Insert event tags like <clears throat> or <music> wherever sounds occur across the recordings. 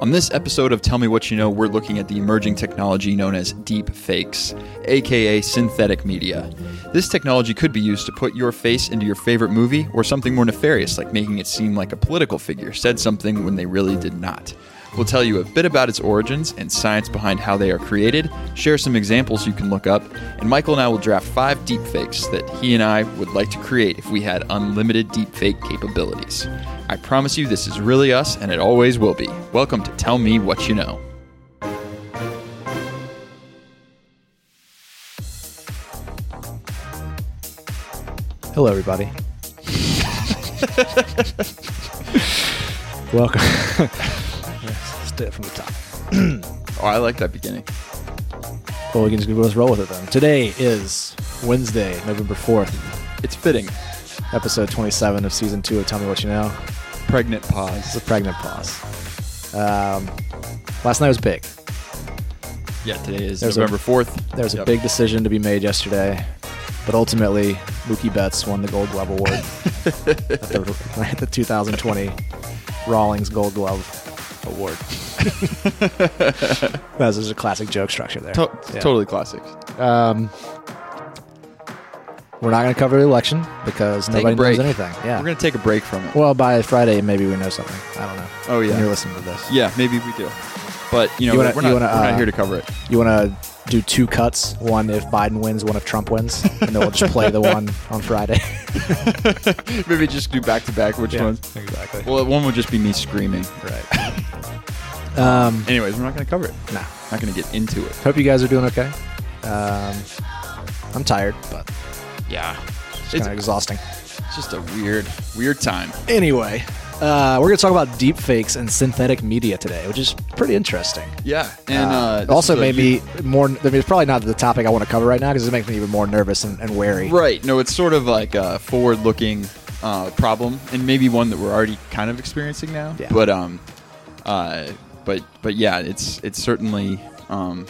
On this episode of Tell Me What You Know, we're looking at the emerging technology known as deep fakes, aka synthetic media. This technology could be used to put your face into your favorite movie or something more nefarious, like making it seem like a political figure said something when they really did not. We'll tell you a bit about its origins and science behind how they are created, share some examples you can look up, and Michael and I will draft five deepfakes that he and I would like to create if we had unlimited deepfake capabilities. I promise you this is really us, and it always will be. Welcome to Tell Me What You Know. Hello, everybody. <laughs> Welcome. <laughs> Do it from the top. <clears throat> Oh, I like that beginning. Well, we can just let's roll with it then. Today is Wednesday, November 4th, It's fitting. episode 27 of season 2 of Tell Me What You Know. Pregnant pause. It's a pregnant pause. Um, last night was big. Yeah, today is There's November 4th. There was a big decision to be made yesterday, but ultimately, Mookie Betts won the Gold Glove Award <laughs> at, the, <laughs> at the 2020 Rawlings Gold Glove Award. <laughs> That was a classic joke structure there. To- Yeah. Totally classic. Um, we're not going to cover the election because Take nobody knows anything. Yeah. We're going to take a break from it. well, by Friday, maybe we know something. I don't know. Oh, yeah. When you're listening to this. Yeah, maybe we do. But, you know, You wanna- we're, not, wanna, we're not uh, here to cover it. You want to do two cuts? One if Biden wins, one if Trump wins, and then we'll just play the one on Friday. <laughs> maybe just do back to back which ones. exactly. Well, one would just be me screaming. right. Um, Anyways, we're not going to cover it. nah. Not going to get into it. Hope you guys are doing okay. Um, I'm tired, but Yeah. it's kind of exhausting. it's just a weird, weird time. Anyway, uh, we're going to talk about deep fakes and synthetic media today, which is pretty interesting. Yeah. And uh, Uh, this also is a made me more. I mean, it's probably not the topic I want to cover right now because it makes me even more nervous and, and wary. Right. No, it's sort of like a forward-looking uh, problem, and maybe one that we're already kind of experiencing now. Yeah. But um, uh, but but yeah, it's it's certainly um,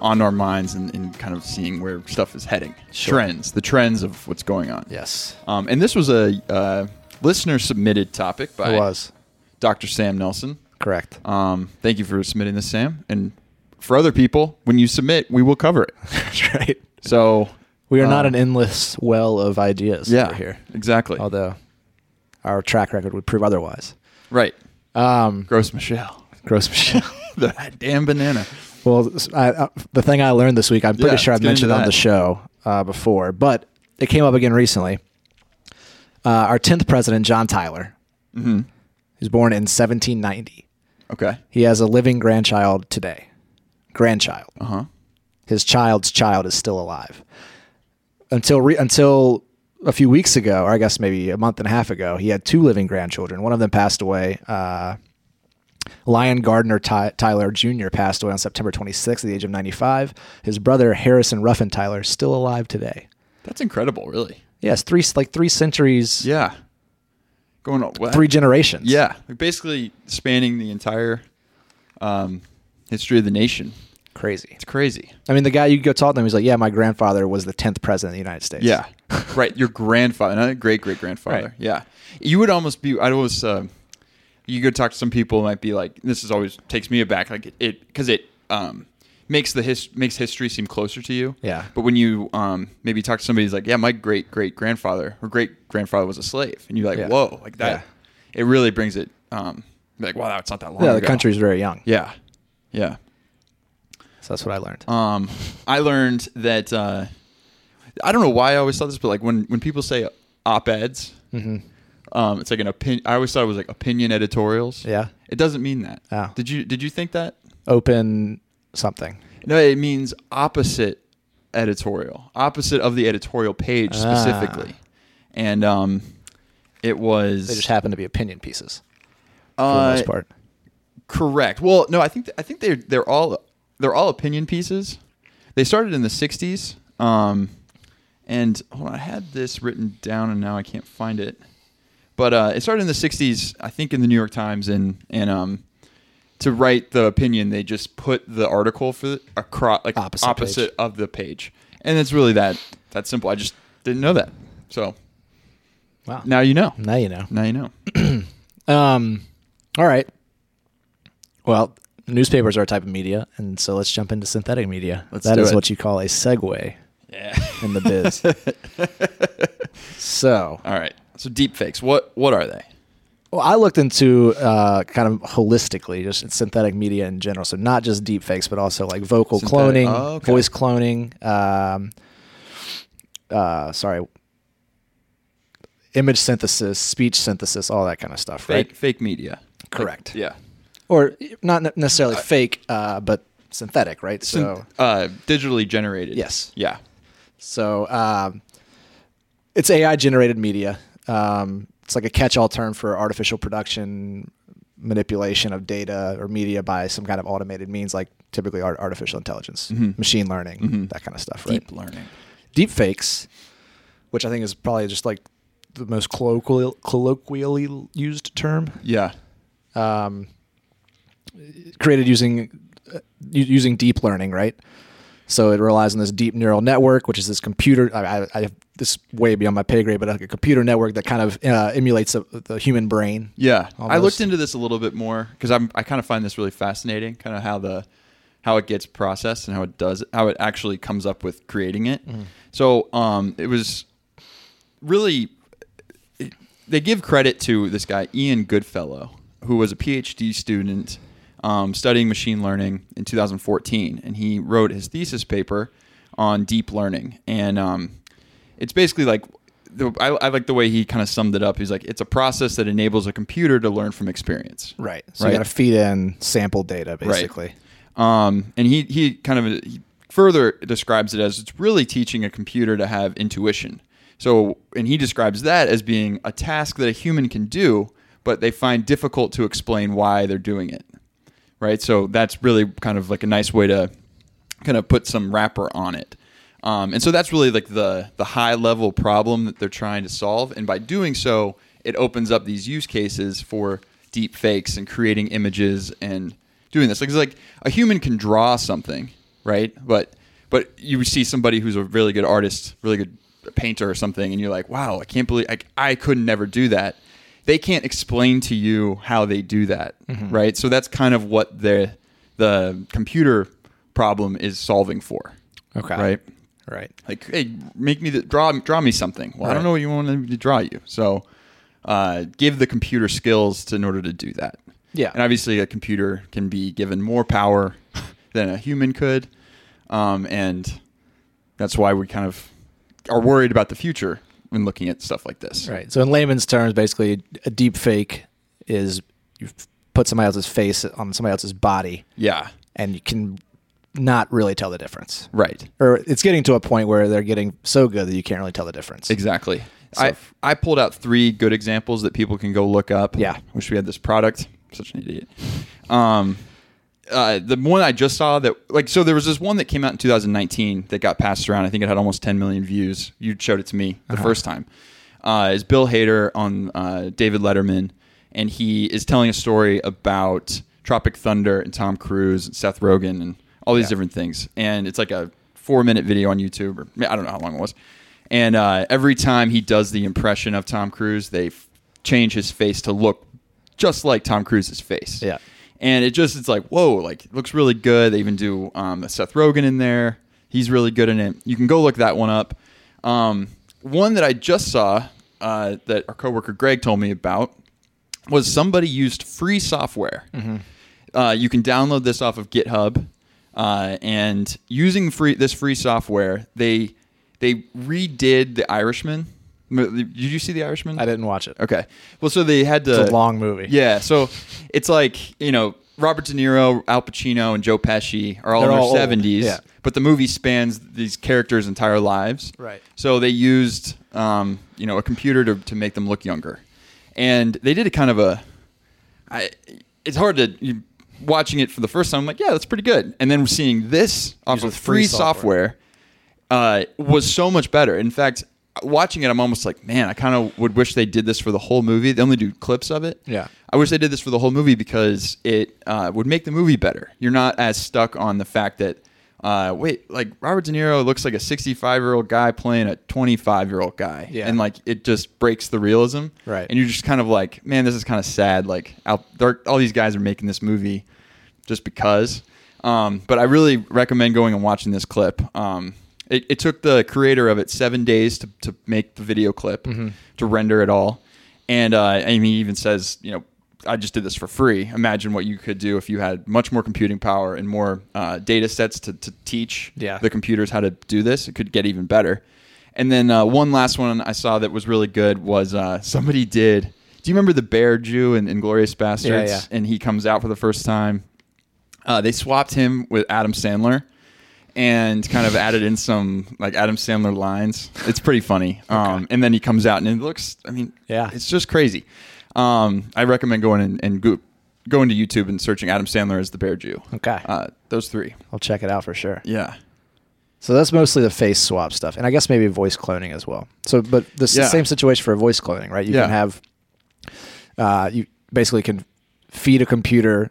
on our minds and, and kind of seeing where stuff is heading. Sure. Trends, the trends of what's going on. Yes, Um, and this was a uh, listener submitted topic by it was Dr. Sam Nelson. correct. Um, thank you for submitting this, Sam. And for other people, when you submit, we will cover it. <laughs> That's right. So We are not um, an endless well of ideas yeah, here, exactly. although our track record would prove otherwise. Right. Um, Gross Michelle. Gross Michelle. <laughs> <laughs> that damn banana. Well, I, uh, the thing I learned this week, I'm pretty Yeah, sure I've mentioned on the show uh, before, but it came up again recently. Uh, our 10th president, John Tyler, Mm-hmm. was born in 1790. Okay. He has a living grandchild today. Grandchild. Uh huh. His child's child is still alive. Until re- until a few weeks ago, or I guess maybe a month and a half ago, he had two living grandchildren. One of them passed away. Uh, Lyon Gardiner Ty- Tyler Jr. passed away on September 26th at the age of 95. His brother Harrison Ruffin Tyler is still alive today. That's incredible, really. Yes, three like three centuries, Yeah. Going on. What? three generations. Yeah. Like basically spanning the entire um, history of the nation. crazy. It's crazy. I mean, the guy you go talk to him, he's like, "Yeah, my grandfather was the 10th president of the United States." Yeah. right. Your grandfather, not great great grandfather. Right. Yeah. You would almost be. I was. Uh, you go talk to some people, might be like, this is always takes me aback. Like it because it um, makes the his, makes history seem closer to you. Yeah. But when you um, maybe talk to somebody who's like, yeah, my great great grandfather or great grandfather was a slave, and you're like, Yeah. whoa, like that. Yeah. It really brings it. Um, like, wow, it's not that long. Yeah, the ago. country's very young. Yeah. Yeah. So that's what I learned. Um, I learned that uh, I don't know why I always thought this, but like when when people say op eds, hmm um, it's like an opinion. I always thought it was like opinion editorials. Yeah. It doesn't mean that. Oh. Did you did you think that? Open something. No, it means opposite editorial, opposite of the editorial page Ah. specifically, and um, it was They just happen to be opinion pieces for the uh, most part. Correct. Well, no, I think I think they're they're all they're all opinion pieces. They started in the '60s, um, and hold on, I had this written down, and now I can't find it. But uh, it started in the '60s, I think, in the New York Times, and and um, to write the opinion, they just put the article for the, across like Opposite opposite, of the page, and it's really that that simple. I just didn't know that, so Wow. now you know. Now you know. Now you know. <clears throat> Um, All right. Well, newspapers are a type of media, and so let's jump into synthetic media. Let's That is it. what you call a segue Yeah. in the biz. <laughs> so, All right. So deep fakes. What what are they? well, I looked into uh, kind of holistically just synthetic media in general. So not just deep fakes, but also like vocal Synthetic- cloning, oh, okay. voice cloning. Um, uh, sorry, image synthesis, speech synthesis, all that kind of stuff. Fake Right? fake media. Correct. Yeah. Or not ne- necessarily fake, uh, but synthetic. Right. So. uh, digitally generated. Yes. Yeah. So um, it's AI generated media. Um, it's like a catch all term for artificial production, manipulation of data or media by some kind of automated means, like typically art- artificial intelligence, Mhm. machine learning, Mhm. that kind of stuff. Right. Deep learning. Deep fakes, which I think is probably just like the most colloquial, colloquially used term, Yeah. um, created using uh, using deep learning, right? So it relies on this deep neural network, which is this computer. I, I, I have this way beyond my pay grade, but like a computer network that kind of uh, emulates a, the human brain. Yeah, I looked into this a little bit more because I'm I kind of find this really fascinating, kind of how the how it gets processed and how it does how it actually comes up with creating it. So um, it was really it- they give credit to this guy Ian Goodfellow, who was a PhD student um, studying machine learning in 2014, and he wrote his thesis paper on deep learning, and um, it's basically like the, I, I like the way he kind of summed it up. He's like, it's a process that enables a computer to learn from experience. Right. So Right. you got to feed in sample data, basically. Um, and he he kind of he further describes it as it's really teaching a computer to have intuition. So, and he describes that as being a task that a human can do, but they find difficult to explain why they're doing it. Right. So that's really kind of like a nice way to kind of put some wrapper on it. Um, and so that's really like the the high level problem that they're trying to solve. And by doing so, it opens up these use cases for deep fakes and creating images and doing this. Like, it's like a human can draw something, right? But but you see somebody who's a really good artist, really good painter or something, and you're like, wow, I can't believe I, I could never do that. They can't explain to you how they do that, right? So that's kind of what the the computer problem is solving for, Okay. right? Right. Like, hey, make me the, draw draw me something. Well, I don't know what you want me to draw you, so uh, give the computer skills to, in order to do that. Yeah. and obviously a computer can be given more power <laughs> than a human could, um, and that's why we kind of are worried about the future when looking at stuff like this. Right. So in layman's terms, basically, a deep fake is you put somebody else's face on somebody else's body, Yeah. and you can not really tell the difference. Right. Or it's getting to a point where they're getting so good that you can't really tell the difference. Exactly. So- I I pulled out three good examples that people can go look up. Yeah. Wish we had this product. Such an idiot. Um, uh, the one I just saw that like so there was this one that came out in 2019 that got passed around. I think it had almost 10 million views. You showed it to me the Uh-huh. first time. Uh, is Bill Hader on uh, David Letterman, and he is telling a story about Tropic Thunder and Tom Cruise and Seth Rogen and all these Yeah. different things. And it's like a four minute video on YouTube, or I don't know how long it was. And uh, every time he does the impression of Tom Cruise, they f- change his face to look just like Tom Cruise's face. Yeah. And it just it's like whoa, like it looks really good. They even do um, Seth Rogen in there. He's really good in it. You can go look that one up. Um, one that I just saw uh, that our coworker Greg told me about was somebody used free software. Uh, you can download this off of GitHub, uh, and using free this free software, they they redid The Irishman. Did you see The Irishman? I didn't watch it. Okay. Well, so they had to. It's a long movie. Yeah. So it's like you know Robert De Niro, Al Pacino, and Joe Pesci are all They're in their all old. seventies. Yeah. But the movie spans these characters' entire lives. Right. So they used um, you know a computer to to make them look younger, and they did a kind of a. I, it's hard to you, watching it for the first time. I'm like, yeah, that's pretty good. And then seeing this off of free free software. software, uh, was so much better. In fact, watching it, I'm almost like, man, I kind of would wish they did this for the whole movie. They only do clips of it. Yeah. I wish they did this for the whole movie because it uh, would make the movie better. You're not as stuck on the fact that, uh, wait, like Robert De Niro looks like a 65 year old guy playing a 25 year old guy, Yeah. and like it just breaks the realism, Right. And you're just kind of like, man, this is kind of sad. Like, out, all these guys are making this movie just because. Um, but I really recommend going and watching this clip. Um, it, it took the creator of it seven days to, to make the video clip to render it all, and uh, he even says, you know, I just did this for free. Imagine what you could do if you had much more computing power and more uh, data sets to, to teach Yeah. the computers how to do this. It could get even better. And then uh, one last one I saw that was really good was uh, somebody did. Do you remember the bear Jew in, Glorious Bastards? yeah. And he comes out for the first time. Uh, they swapped him with Adam Sandler and kind of added in some like Adam Sandler lines. It's pretty funny. <laughs> Um, and then he comes out and it looks, I mean, Yeah. it's just crazy. Um, I recommend going and, and go, going to YouTube and searching Adam Sandler as the Bear Jew. Okay. Uh, those three. I'll check it out for sure. Yeah. So that's mostly the face swap stuff, and I guess maybe voice cloning as well. So, but the Yeah. same situation for voice cloning, right? You Yeah. can have, uh, you basically can feed a computer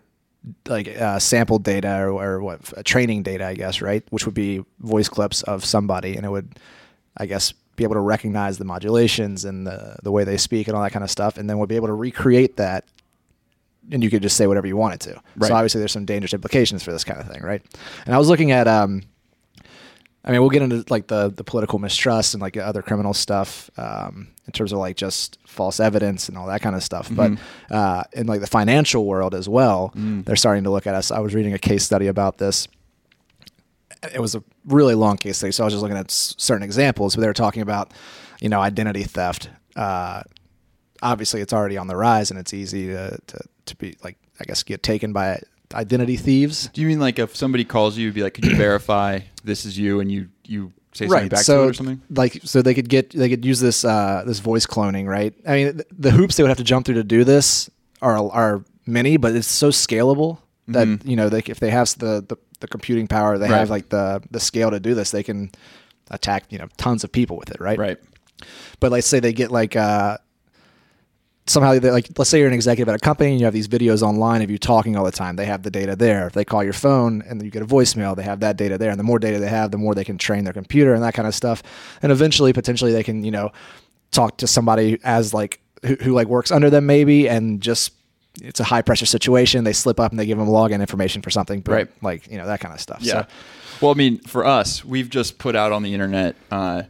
like uh, sample data or, or what uh, training data, I guess, right? Which would be voice clips of somebody, and it would, I guess, be able to recognize the modulations and the the way they speak and all that kind of stuff, and then would be able to recreate that. And you could just say whatever you wanted to. Right. So obviously, there's some dangerous implications for this kind of thing, right? And I was looking at um, I mean, we'll get into like the the political mistrust and like other criminal stuff um, in terms of like just false evidence and all that kind of stuff. But uh, in like the financial world as well, they're starting to look at us. I was reading a case study about this. It was a really long case study, so I was just looking at s- certain examples. But they were talking about, you know, identity theft. Uh, obviously, it's already on the rise, and it's easy to to, to be like I guess get taken by identity thieves. Do you mean like if somebody calls you, you'd be like, could you <clears throat> verify this is you and you, you say something back so to it or something? like so they could get they could use this uh, this voice cloning, right? I mean, th- the hoops they would have to jump through to do this are are many, but it's so scalable that you know they, c- if they have the, the the computing power, they Mm-hmm. Right. have like the the scale to do this, they can attack you know tons of people with it, right? Right. But let's say they get like uh, somehow they like let's say you're an executive at a company and you have these videos online of you talking all the time. They have the data there. If they call your phone and you get a voicemail, they have that data there. And the more data they have, the more they can train their computer and that kind of stuff. And eventually, potentially, they can you know talk to somebody as like who, who like works under them maybe and just it's a high pressure situation. They slip up and they give them login information for something, but, Right. Like you know that kind of stuff. Yeah. So, well, I mean, for us, we've just put out on the internet uh,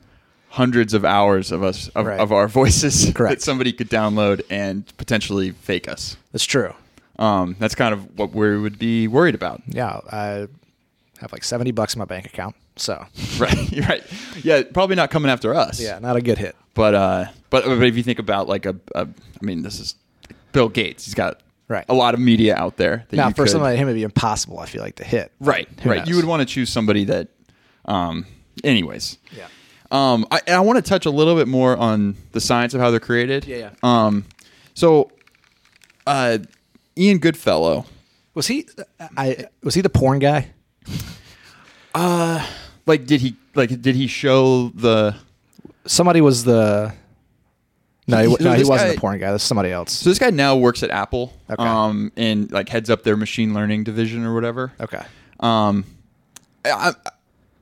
hundreds of hours of us of, Right. of our voices <laughs> Correct. that somebody could download and potentially fake us. that's true. Um, that's kind of what we would be worried about. Yeah, I have like seventy bucks in my bank account, so <laughs> Right. You're <laughs> right. Yeah. Probably not coming after us. yeah, not a good hit. But uh, but but if you think about like a, a I mean, this is Bill Gates. He's got Right. a lot of media out there. That Now, you for could- somebody like him, it'd be impossible. I feel like to hit. Right, Who right. knows? You would want to choose somebody that, um, anyways. Yeah. Um, I, I want to touch a little bit more on the science of how they're created. Yeah, yeah. Um, so, uh, Ian Goodfellow, Was he? I was he the porn guy? Uh, like, did he like did he show the? Somebody was the. No, he, So no, he wasn't guy- the porn guy. That's somebody else. So this guy now works at Apple. Okay. Um, and like heads up their machine learning division or whatever. Okay. Um, I,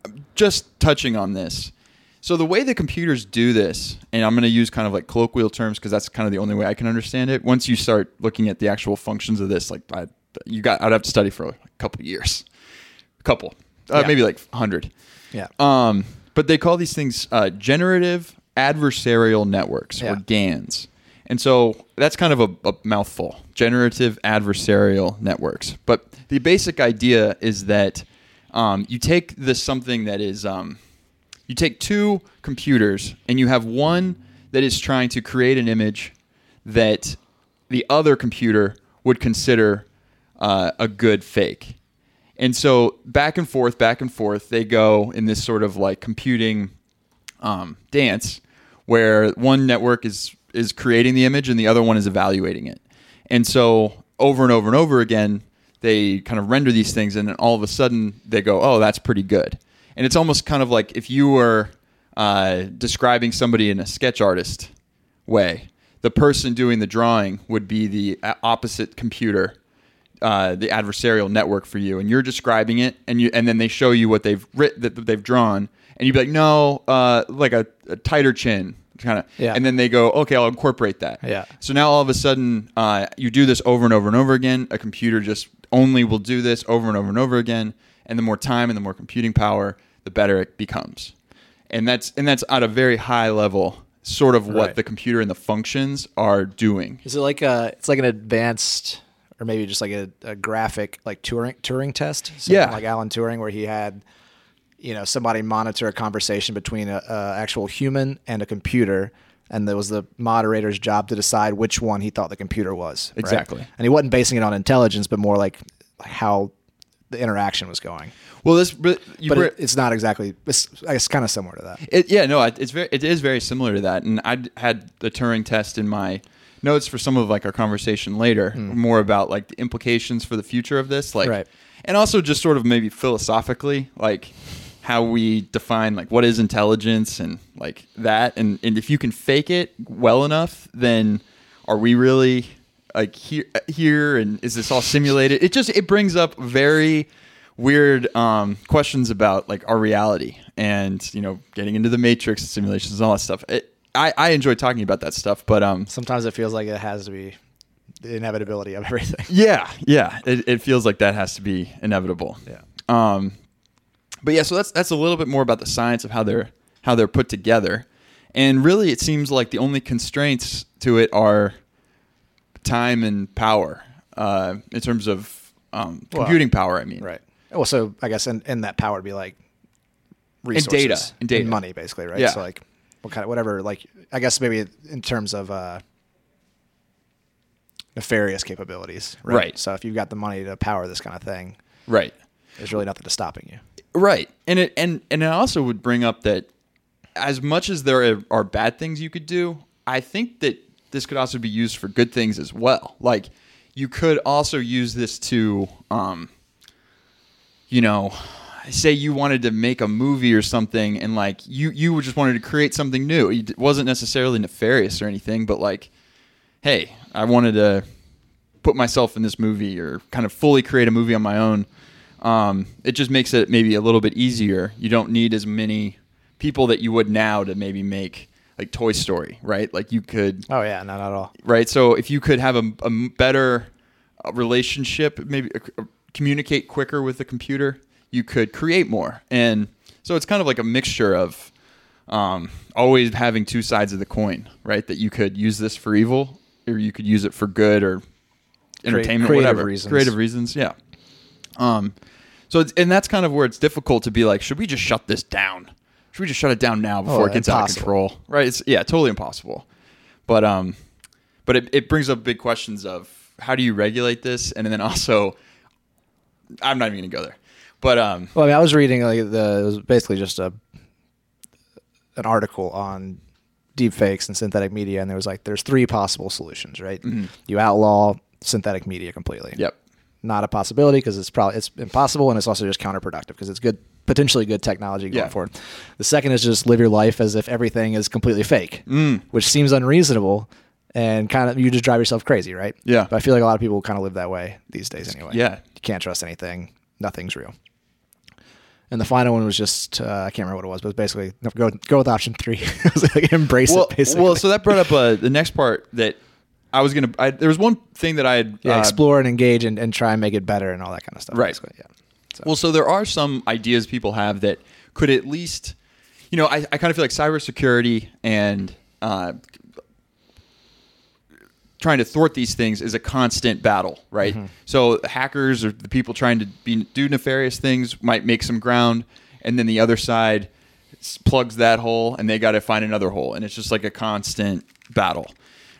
I'm just touching on this. So the way the computers do this, and I'm going to use kind of like colloquial terms because that's kind of the only way I can understand it. Once you start looking at the actual functions of this, like I, you got, I'd have to study for a couple years, a couple, uh, Yeah. maybe like hundred. Yeah. Um, but they call these things uh, generative adversarial networks Yeah. or GANs. And so that's kind of a, a mouthful generative adversarial networks. But the basic idea is that um, you take this something that is, um, you take two computers and you have one that is trying to create an image that the other computer would consider uh, a good fake. And so back and forth, back and forth, they go in this sort of like computing um, dance where one network is is creating the image and the other one is evaluating it. And so over and over and over again, they kind of render these things, and then all of a sudden they go, "Oh, that's pretty good." And it's almost kind of like if you were uh, describing somebody in a sketch artist way, the person doing the drawing would be the uh, opposite computer uh, the adversarial network for you, and you're describing it, and you and then they show you what they've writ that they've drawn, and you'd be like, no, uh, like a, a tighter chin, kind of, Yeah. and then they go, okay, I'll incorporate that. Yeah. So now all of a sudden, uh, you do this over and over and over again. A computer just only will do this over and over and over again, and the more time and the more computing power, the better it becomes. And that's and that's at a very high level, sort of what Right. the computer and the functions are doing. Is it like a? It's like an advanced, or maybe just like a, a graphic, like Turing Turing test. Yeah. like Alan Turing, where he had, you know, somebody monitor a conversation between a, a actual human and a computer, and it was the moderator's job to decide which one he thought the computer was. right? Exactly. And he wasn't basing it on intelligence, but more like how the interaction was going. Well, this but But it, it's not exactly. It's, I guess kind of similar to that. It, yeah, no, it- it's very, it is very similar to that. And I had the Turing test in my notes for some of like our conversation later, mm-hmm. more about like the implications for the future of this, like. Right. and also just sort of maybe philosophically, like how we define like what is intelligence and like that, and and if you can fake it well enough, then are we really like here here and is this all simulated? It just it brings up very weird um, questions about like our reality and you know getting into the matrix and simulations and all that stuff. It, I I enjoy talking about that stuff, but um Sometimes it feels like it has to be the inevitability of everything. <laughs> yeah yeah it, it feels like that has to be inevitable. Yeah. Um, but yeah, so that's that's a little bit more about the science of how they're how they're put together, and really it seems like the only constraints to it are time and power uh, in terms of um, Well, computing power. I mean, Right. Well, so I guess in, in that power would be like resources data, and data. money, basically, right? Yeah. So like what kind of whatever, like I guess maybe in terms of uh, nefarious capabilities, right? Right. So if you've got the money to power this kind of thing, Right. there's really nothing to stopping you. Right, and it and and it also would bring up that as much as there are, are bad things you could do, I think that this could also be used for good things as well. Like you could also use this to, um, you know, say you wanted to make a movie or something, and like you you just wanted to create something new. It wasn't necessarily nefarious or anything, but like, hey, I wanted to put myself in this movie or kind of fully create a movie on my own. Um, it just makes it maybe a little bit easier. You don't need as many people that you would now to maybe make like Toy Story, right? Like you could, Oh yeah, not at all. right? So if you could have a, a better uh, relationship, maybe uh, communicate quicker with the computer, you could create more. And so it's kind of like a mixture of um, always having two sides of the coin, right? That you could use this for evil, or you could use it for good, or entertainment, creative whatever, reasons. creative reasons, yeah. Um, so it's, and that's kind of where it's difficult to be like, should we just shut this down? Should we just shut it down now before Oh, it gets out of control? Right? It's yeah, totally impossible. But um, but it, it brings up big questions of how do you regulate this, and then also, I'm not even gonna go there. But um, Well, I mean, I was reading like the it was basically just a an article on deep fakes and synthetic media, and there was like there's three possible solutions, right? You outlaw synthetic media completely. Mm-hmm. yep, Not a possibility because it's probably it's impossible, and it's also just counterproductive because it's good potentially good technology going Yeah. forward. The second is just live your life as if everything is completely fake, Mm. which seems unreasonable. And kind of, you just drive yourself crazy, right? Yeah. But I feel like a lot of people kind of live that way these days, anyway. yeah, You can't trust anything. Nothing's real. And the final one was just uh, I can't remember what it was, but it was basically no, go go with option three. <laughs> like embrace well, it basically. well, so that brought up uh, the next part that I was gonna. I, there was one thing that I had. yeah, uh, explore and engage and, and try and make it better and all that kind of stuff. Right. Yeah. So, Well, so there are some ideas people have that could at least, you know, I, I kind of feel like cybersecurity and uh, trying to thwart these things is a constant battle, right? So hackers or the people trying to be, do nefarious things might make some ground, and then the other side plugs that hole, and they got to find another hole, and it's just like a constant battle.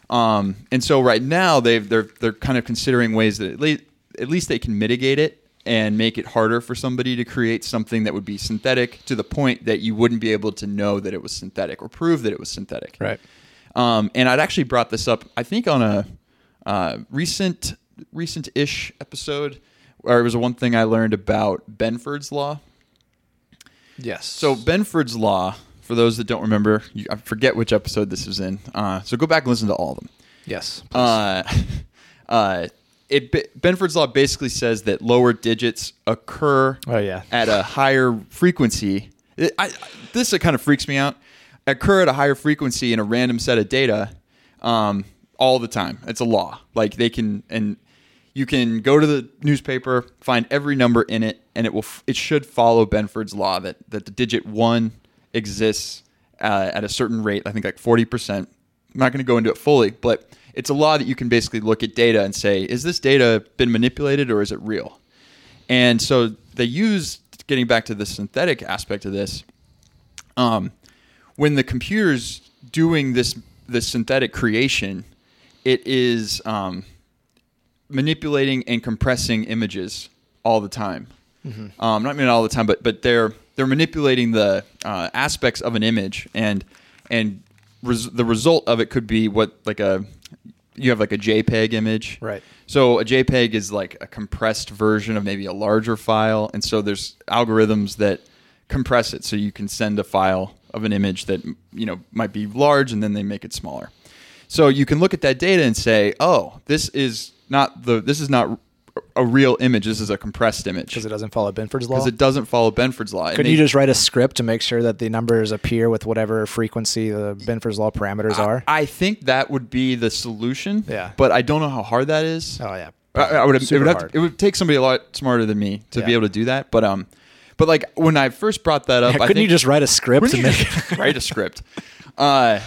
Um, and so right now they've they're they're kind of considering ways that at least at least they can mitigate it and make it harder for somebody to create something that would be synthetic to the point that you wouldn't be able to know that it was synthetic or prove that it was synthetic. Right. Um, and I'd actually brought this up, I think, on a uh, recent recent-ish episode where it was one thing I learned about Benford's law. yes. So Benford's law, for those that don't remember, you, I forget which episode this is in. Uh, so go back and listen to all of them. yes. Uh, <laughs> uh, it Benford's law basically says that lower digits occur Oh, yeah. at a higher frequency. It, I, this kind of freaks me out. Occur at a higher frequency in a random set of data um, all the time. It's a law. Like they can and you can go to the newspaper, find every number in it, and it will f- it should follow Benford's law that that the digit one exists uh, at a certain rate. I think like forty percent. I'm not going to go into it fully, but it's a law that you can basically look at data and say, is this data been manipulated or is it real? And so they use getting back to the synthetic aspect of this. Um, when the computer's doing this this synthetic creation, it is um, manipulating and compressing images all the time. Um, not mean all the time, but but they're they're manipulating the uh, aspects of an image, and and res- the result of it could be what like a you have like a JPEG image, Right. So a JPEG is like a compressed version of maybe a larger file, and so there's algorithms that compress it, so you can send a file of an image that you know might be large, and then they make it smaller. So you can look at that data and say, oh, this is not the this is not a real image. This is a compressed image Because it doesn't follow Benford's law. because it doesn't follow Benford's law. Couldn't you just write a script to make sure that the numbers appear with whatever frequency the Benford's law parameters are? I think that would be the solution. Yeah. but I don't know how hard that is. oh yeah. I, I would. It would, to, it would take somebody a lot smarter than me to be able to do that. But um, but like when I first brought that up, I Couldn't think, you just write a script make <laughs> write a <laughs> script? Uh,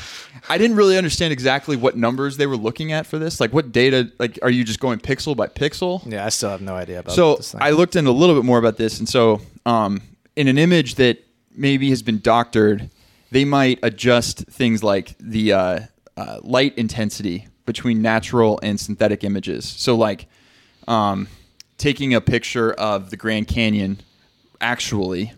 I didn't really understand exactly what numbers they were looking at for this. Like, what data? Like, are you just going pixel by pixel? Yeah, I still have no idea about so. I looked into a little bit more about this, and so um, in an image that maybe has been doctored, they might adjust things like the uh, uh, light intensity between natural and synthetic images. So, like um, taking a picture of the Grand Canyon actually,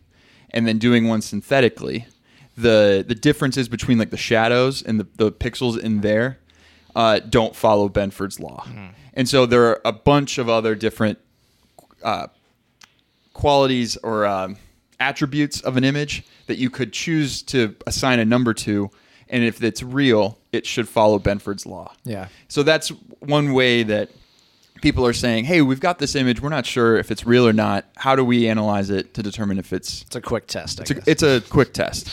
and then doing one synthetically, the the differences between like the shadows and the, the pixels in there uh, don't follow Benford's law, and so there are a bunch of other different uh, qualities or um, attributes of an image that you could choose to assign a number to, and if it's real, it should follow Benford's law. yeah. So that's one way that people are saying, "Hey, we've got this image. We're not sure if it's real or not. How do we analyze it to determine if it's It's a quick test. I it's a, it's a quick test?"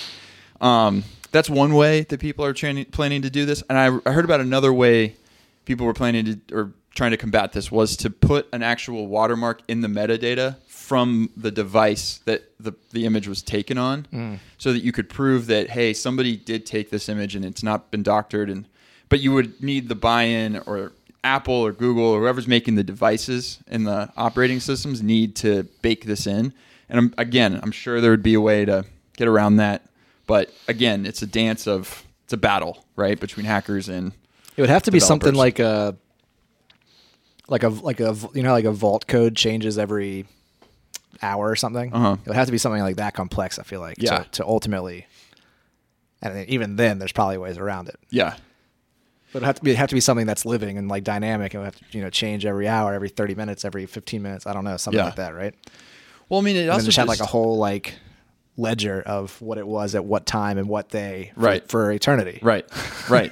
Um, that's one way that people are training, planning to do this. And I, I heard about another way people were planning to or trying to combat this was to put an actual watermark in the metadata from the device that the, the image was taken on so that you could prove that hey somebody did take this image and it's not been doctored. And but you would need the buy-in or apple or google or whoever's making the devices and the operating systems need to bake this in. And I'm, again i'm sure there would be a way to get around that but again it's a dance of it's a battle right between hackers and It would have to be something like a like a like a you know like a vault code changes every hour or something. Uh-huh. It would have to be something like that complex. I feel like Yeah. to, to ultimately, and even then, there's probably ways around it. yeah But it have to be have to be something that's living and like dynamic. and have to you know change every hour, every thirty minutes, every fifteen minutes. I don't know something Yeah. like that, right? well i mean it And also just have like a whole like ledger of what it was at what time and what day for, Right. for eternity. right <laughs> right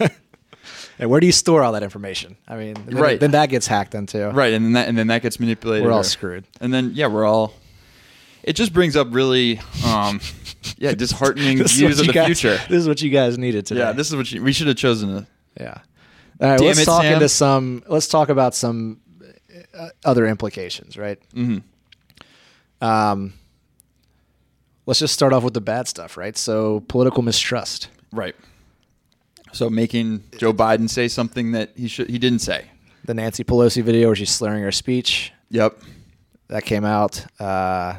And where do you store all that information? I mean, then, Right. then that gets hacked too. right and then that and then that gets manipulated We're all or- screwed. and then yeah we're all it just brings up really um yeah <laughs> disheartening views of the guys- future This is what you guys needed today. yeah this is what you, we should have chosen a Yeah. All right, let's it, talk Sam. into some. Let's talk about some uh, other implications, right? Mm-hmm. Um, let's just start off with the bad stuff, right? So political mistrust. right so making joe biden say something that he should he didn't say The Nancy Pelosi video where she's slurring her speech yep that came out. Uh,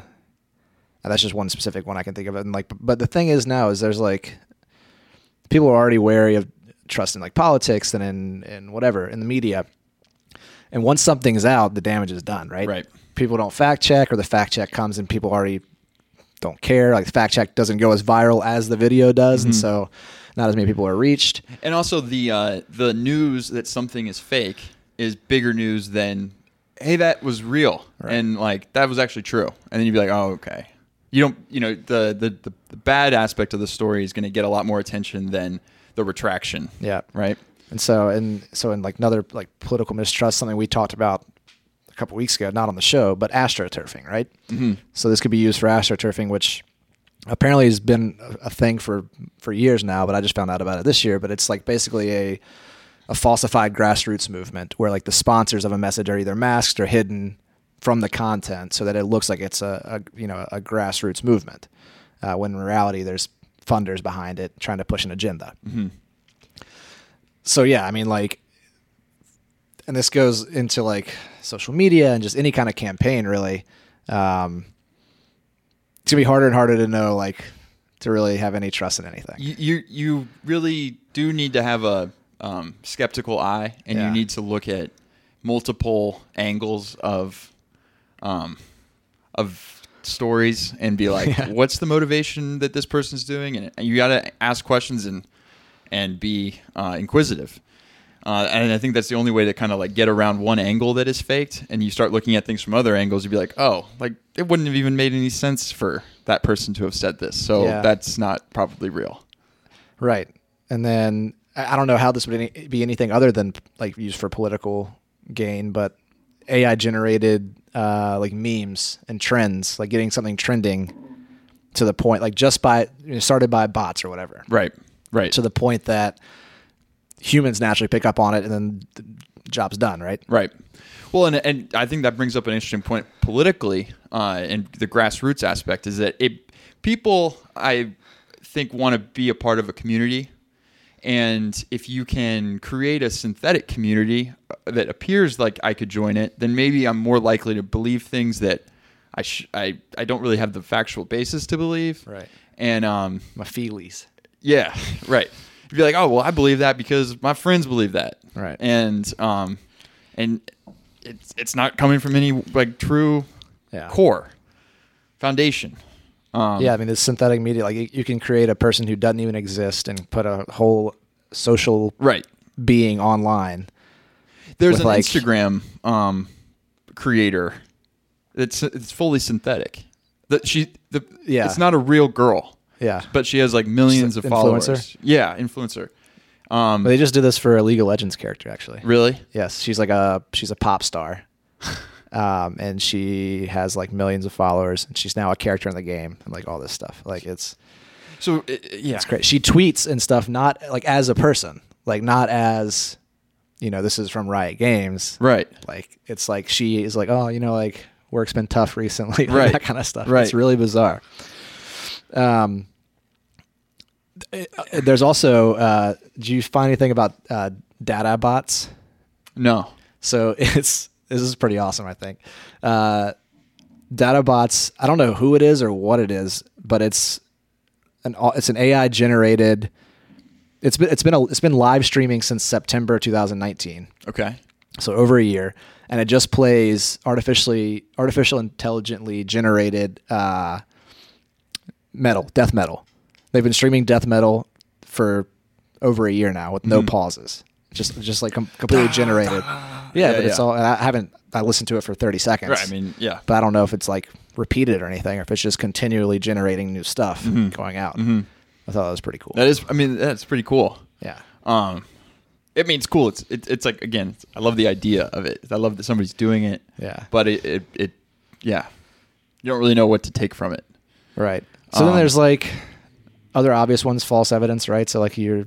that's just one specific one I can think of. And like, but the thing is now is there's like people are already wary of trust in like politics and in and whatever in the media. And once something's out, the damage is done, right? Right. People don't fact check, or the fact check comes and people already don't care. Like the fact check doesn't go as viral as the video does, and so not as many people are reached. And also the uh, the news that something is fake is bigger news than hey that was real. And like that was actually true. And then you'd be like oh okay. You don't you know the the, the, the bad aspect of the story is going to get a lot more attention than the retraction. Yeah. right? And so, and so, in like another like political mistrust, something we talked about couple weeks ago, not on the show, but astroturfing, right? Mm-hmm. So this could be used for astroturfing, which apparently has been a, thing for for years now. But I just found out about it this year. But it's like basically a a falsified grassroots movement where like the sponsors of a message are either masked or hidden from the content, so that it looks like it's a, a you know a grassroots movement, uh, when in reality there's funders behind it trying to push an agenda. Mm-hmm. So yeah, I mean like and this goes into like social media and just any kind of campaign really um, it's gonna be harder and harder to know like to really have any trust in anything You, you you really do need to have a um, skeptical eye, and Yeah. you need to look at multiple angles of um, of stories and be like, <laughs> Yeah. what's the motivation that this person's doing? And you got to ask questions and and be uh, inquisitive. Uh, and I think that's the only way to kind of like get around one angle that is faked, and you start looking at things from other angles. You'd be like, oh, like it wouldn't have even made any sense for that person to have said this, so Yeah. that's not probably real. right and then i don't know how this would any, be anything other than like used for political gain but ai generated uh, like memes and trends like getting something trending to the point like just by you know, started by bots or whatever Right. Right. to the point that humans naturally pick up on it and then the job's done right right. Well, and and I think that brings up an interesting point politically, uh, and the grassroots aspect is that it people I think want to be a part of a community, and if you can create a synthetic community uh, that appears like I could join it, then maybe I'm more likely to believe things that I sh- I I don't really have the factual basis to believe. Right. And um, my feelies Yeah, <laughs> right. You'd be like, oh well, I believe that because my friends believe that, Right. And um, and it's it's not coming from any like true Yeah. core foundation. Um, yeah, I mean, this synthetic media, like you, you can create a person who doesn't even exist and put a whole social right. being online. There's an like- Instagram um, creator It's it's fully synthetic. That she the Yeah. it's not a real girl, Yeah, but she has like millions of Influencer? followers. Yeah, influencer. Um, they just did this for a League of Legends character, actually. really? Yes, she's like a she's a pop star, <laughs> um, and she has like millions of followers, and she's now a character in the game, and like all this stuff. Like it's So uh, yeah, it's great. She tweets and stuff, not like as a person, like not as you know, this is from Riot Games, Right. like it's like she is like oh you know like work's been tough recently <laughs> Right. that kind of stuff Right. it's really bizarre um there's also uh do you find anything about uh Dadabots No. so <laughs> it's this is pretty awesome i think uh Dadabots i don't know who it is or what it is but it's an it's an ai generated it's been it's been a, it's been live streaming since september 2019 Okay. so over a year, and it just plays artificially, artificial intelligently generated uh, metal, death metal. They've been streaming death metal for over a year now with no pauses, just just like com- completely generated. Yeah, Yeah, but it's yeah. all. And I haven't. I listened to it for thirty seconds. Right. I mean, yeah. but I don't know if it's like repeated or anything, or if it's just continually generating new stuff going out. I thought that was pretty cool. That is. I mean, that's pretty cool. yeah. Um, I mean, it's cool. It's it, it's like again, I love the idea of it. I love that somebody's doing it. Yeah. But it it, it yeah, you don't really know what to take from it. Right. So then Um, there's like other obvious ones, false evidence, right? So like your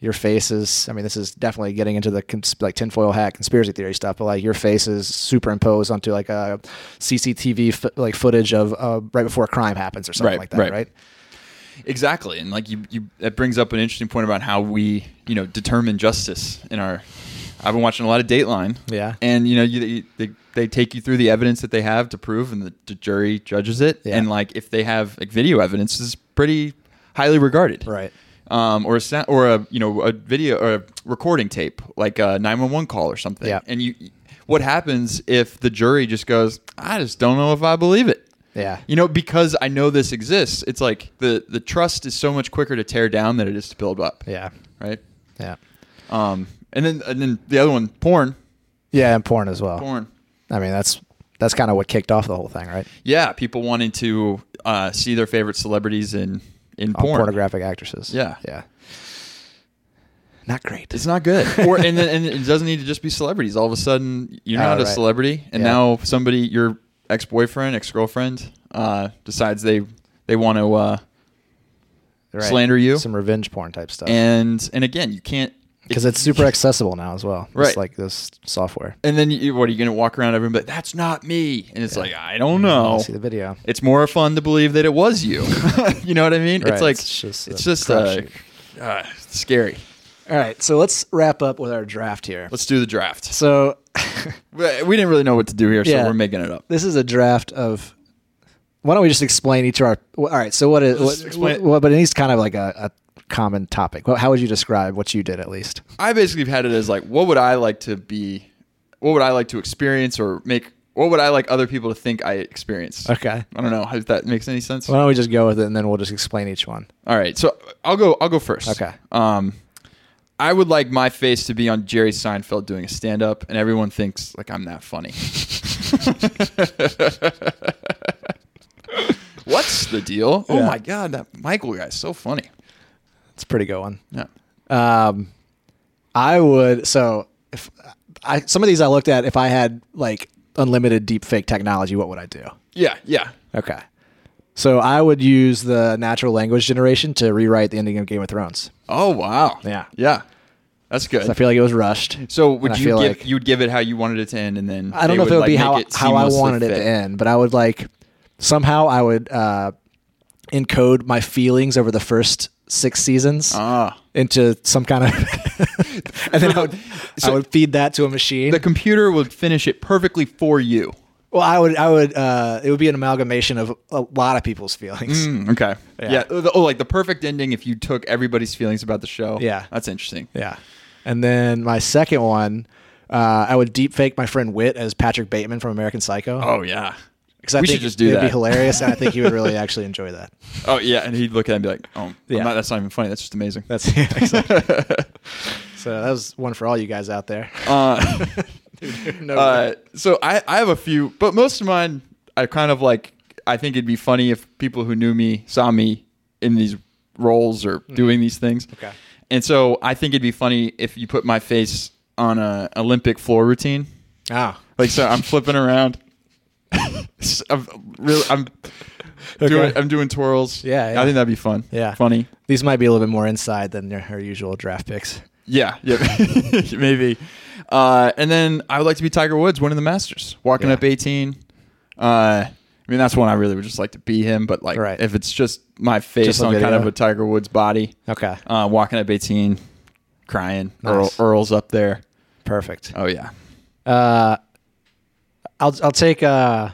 your face is. I mean, this is definitely getting into the cons- like tinfoil hat conspiracy theory stuff, but like your face is superimposed onto like a CCTV f- like footage of uh, right before a crime happens or something Right, like that, right. right? Exactly, and like you, you that brings up an interesting point about how we, you know, determine justice in our. I've been watching a lot of Dateline. Yeah. and you know, you, you- they they take you through the evidence that they have to prove, and the, the jury judges it. Yeah. And like, if they have like video evidence, is pretty highly regarded. Right. um, or a or a you know a video or a recording tape like a nine one one call or something. Yeah. And you, what happens if the jury just goes, I just don't know if I believe it. Yeah. You know, because I know this exists. It's like the the trust is so much quicker to tear down than it is to build up. Yeah. Right. Yeah. Um, and then and then the other one, porn. Yeah, and porn as well. Porn. I mean, that's that's kind of what kicked off the whole thing, right? Yeah, people wanting to uh, see their favorite celebrities in in porn. pornographic actresses. Yeah. Yeah. Not great. It's not good. <laughs> or and then and it doesn't need to just be celebrities. All of a sudden, you're Oh, not a right. celebrity, and Yeah. now somebody, your ex boyfriend, ex girlfriend, uh, decides they they want to uh, Right. slander you. Some revenge porn type stuff. and and again, you can't Because it's super accessible now as well. Right. It's like this software. And then you, what are you going to walk around everyone? But that's not me. And it's like I don't know. See the video. It's more fun to believe that it was you. <laughs> <laughs> you know what I mean? Right, It's like it's just it's just uh, uh, scary. All right, so let's wrap up with our draft here. Let's do the draft. So <laughs> We we didn't really know what to do here, so Yeah. we're making it up. this is a draft of. Why don't we just explain each of our? All right, so what is what, what- but it needs kind of like a, a common topic. Well, how would you describe what you did at least? I basically had it as like, what would I like to be? What would I like to experience or make? What would I like other people to think I experienced? Okay. I don't know if that makes any sense. Why don't we just go with it and then we'll just explain each one? All right, so I'll go. I'll go first. Okay. Um, I would like my face to be on Jerry Seinfeld doing a stand up, and everyone thinks like I'm that funny. <laughs> What's the deal? Oh my god, that Michael guy's so funny. It's a pretty good one. Yeah. Um, I would so if I some of these I looked at if I had like unlimited deep fake technology, what would I do? Yeah. Yeah. Okay. So I would use the natural language generation to rewrite the ending of Game of Thrones. Oh wow. Yeah. Yeah. That's good. I feel like it was rushed. so would you give like- you would give it how you wanted it to end, and then I don't know if it would like, be how it how I wanted it to end, but I would like somehow I would uh, encode my feelings over the first six seasons Ah. into some kind of, <laughs> and then I would, I would feed that to a machine. The computer would finish it perfectly for you. well, I would I would uh, it would be an amalgamation of a lot of people's feelings. Mm, okay. Yeah. Yeah. Oh, Oh, like the perfect ending if you took everybody's feelings about the show. Yeah. That's interesting. Yeah. And then my second one, uh, I would deep fake my friend Wit as Patrick Bateman from American Psycho. Oh yeah. Because I we think should just do it'd be hilarious, and I think he would really <laughs> actually enjoy that. Oh yeah, and he'd look at it and be like, "Oh, Yeah. not- that's not even funny. That's just amazing." That's <laughs> yeah, exactly. <laughs> so that was one for all you guys out there. Uh, No, uh, so I, I have a few, but most of mine I kind of like. I think it'd be funny if people who knew me saw me in these roles or doing these things. Mm-hmm. Okay. And so I think it'd be funny if you put my face on a Olympic floor routine. oh, Like so, I'm flipping around. <laughs> I'm really, I'm doing, I'm doing twirls. Yeah, yeah. I think that'd be fun. Yeah. funny. these might be a little bit more inside than her usual draft picks. Yeah, yeah, <laughs> maybe. Uh, and then I would like to be Tiger Woods winning the Masters, walking Yeah. up 18. Uh, I mean, that's one I really would just like to be him. But like, Right. if it's just my face Just on kind of a Tiger Woods body, Okay, uh, walking up 18, crying, Earl, Earl's up there. perfect. Oh yeah, Uh, I'll I'll take uh,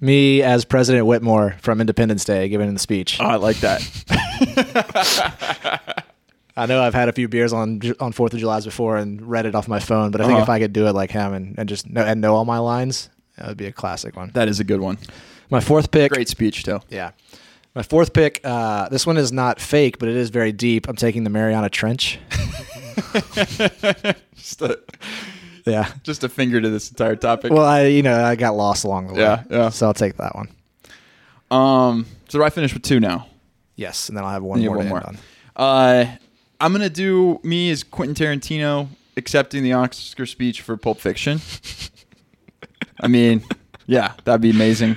me as President Whitmore from Independence Day giving the speech. oh, I like that. <laughs> I know I've had a few beers on on Fourth of July's before and read it off my phone, but I think Uh-huh. if I could do it like him and, and just know and know all my lines, that would be a classic one. that is a good one. My fourth pick, Great speech too. yeah. My fourth pick, uh, this one is not fake, but it is very deep. I'm taking the Mariana Trench. <laughs> just, a, Yeah. <laughs> just a finger to this entire topic. Well, I you know I got lost along the way. Yeah, yeah. So I'll take that one. um, so I finish with two now? Yes, and then I'll have one more. have one more. Uh, I'm gonna do me as Quentin Tarantino accepting the Oscar speech for Pulp Fiction. I mean, yeah, that'd be amazing.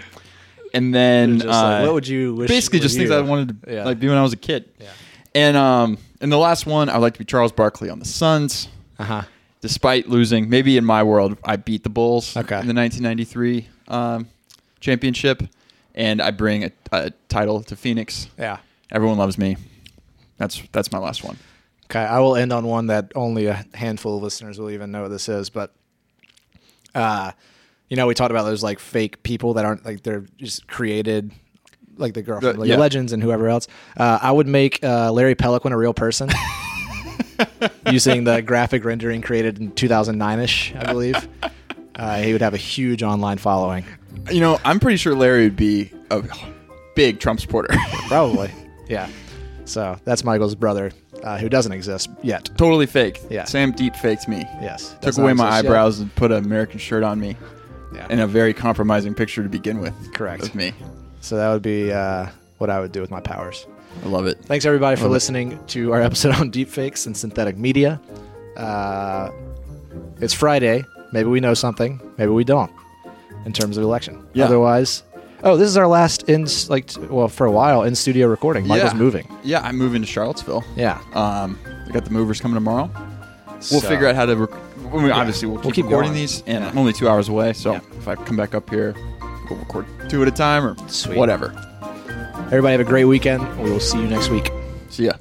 And then Just like, uh, what would you wish? basically just things? I wanted to Yeah. like be when I was a kid. Yeah. And um, and the last one, I'd like to be Charles Barkley on the Suns. Uh huh. Despite losing, maybe in my world, I beat the Bulls Okay. in the 1993 um, championship, and I bring a, a title to Phoenix. Yeah. Everyone loves me. That's that's my last one. Okay, I will end on one that only a handful of listeners will even know what this is, but uh you know, we talked about those like fake people that aren't like they're just created like the girl The- from League yeah. Legends and whoever else. Uh, I would make uh, Larry Peliquin a real person <laughs> <laughs> using the graphic rendering created in 2009ish, I believe. <laughs> Uh, he would have a huge online following. You know, I'm pretty sure Larry would be a big Trump supporter. <laughs> Probably. yeah. So that's Michael's brother, uh, who doesn't exist yet. totally fake. Yeah. Sam deep faked me. Yes. Took away my exist yet. eyebrows and put an American shirt on me Yeah. and a very compromising picture to begin with. Correct. Of me. So that would be uh, what I would do with my powers. I love it. Thanks everybody for Love it. listening to our episode on <laughs> deepfakes and synthetic media. Uh, it's Friday. Maybe we know something. Maybe we don't. In terms of election. Yeah. Otherwise, oh, this is our last in like well for a while in studio recording. Michael's Yeah. moving. Yeah, I'm moving to Charlottesville. Yeah. Um, I got the movers coming tomorrow. We'll So- figure out how to. Rec- I mean, obviously, we'll keep, We'll keep recording going. these, and Yeah. I'm only two hours away. So Yeah. if I come back up here, we'll record two at a time or Sweet. whatever. Everybody have a great weekend. We will see you next week. See ya.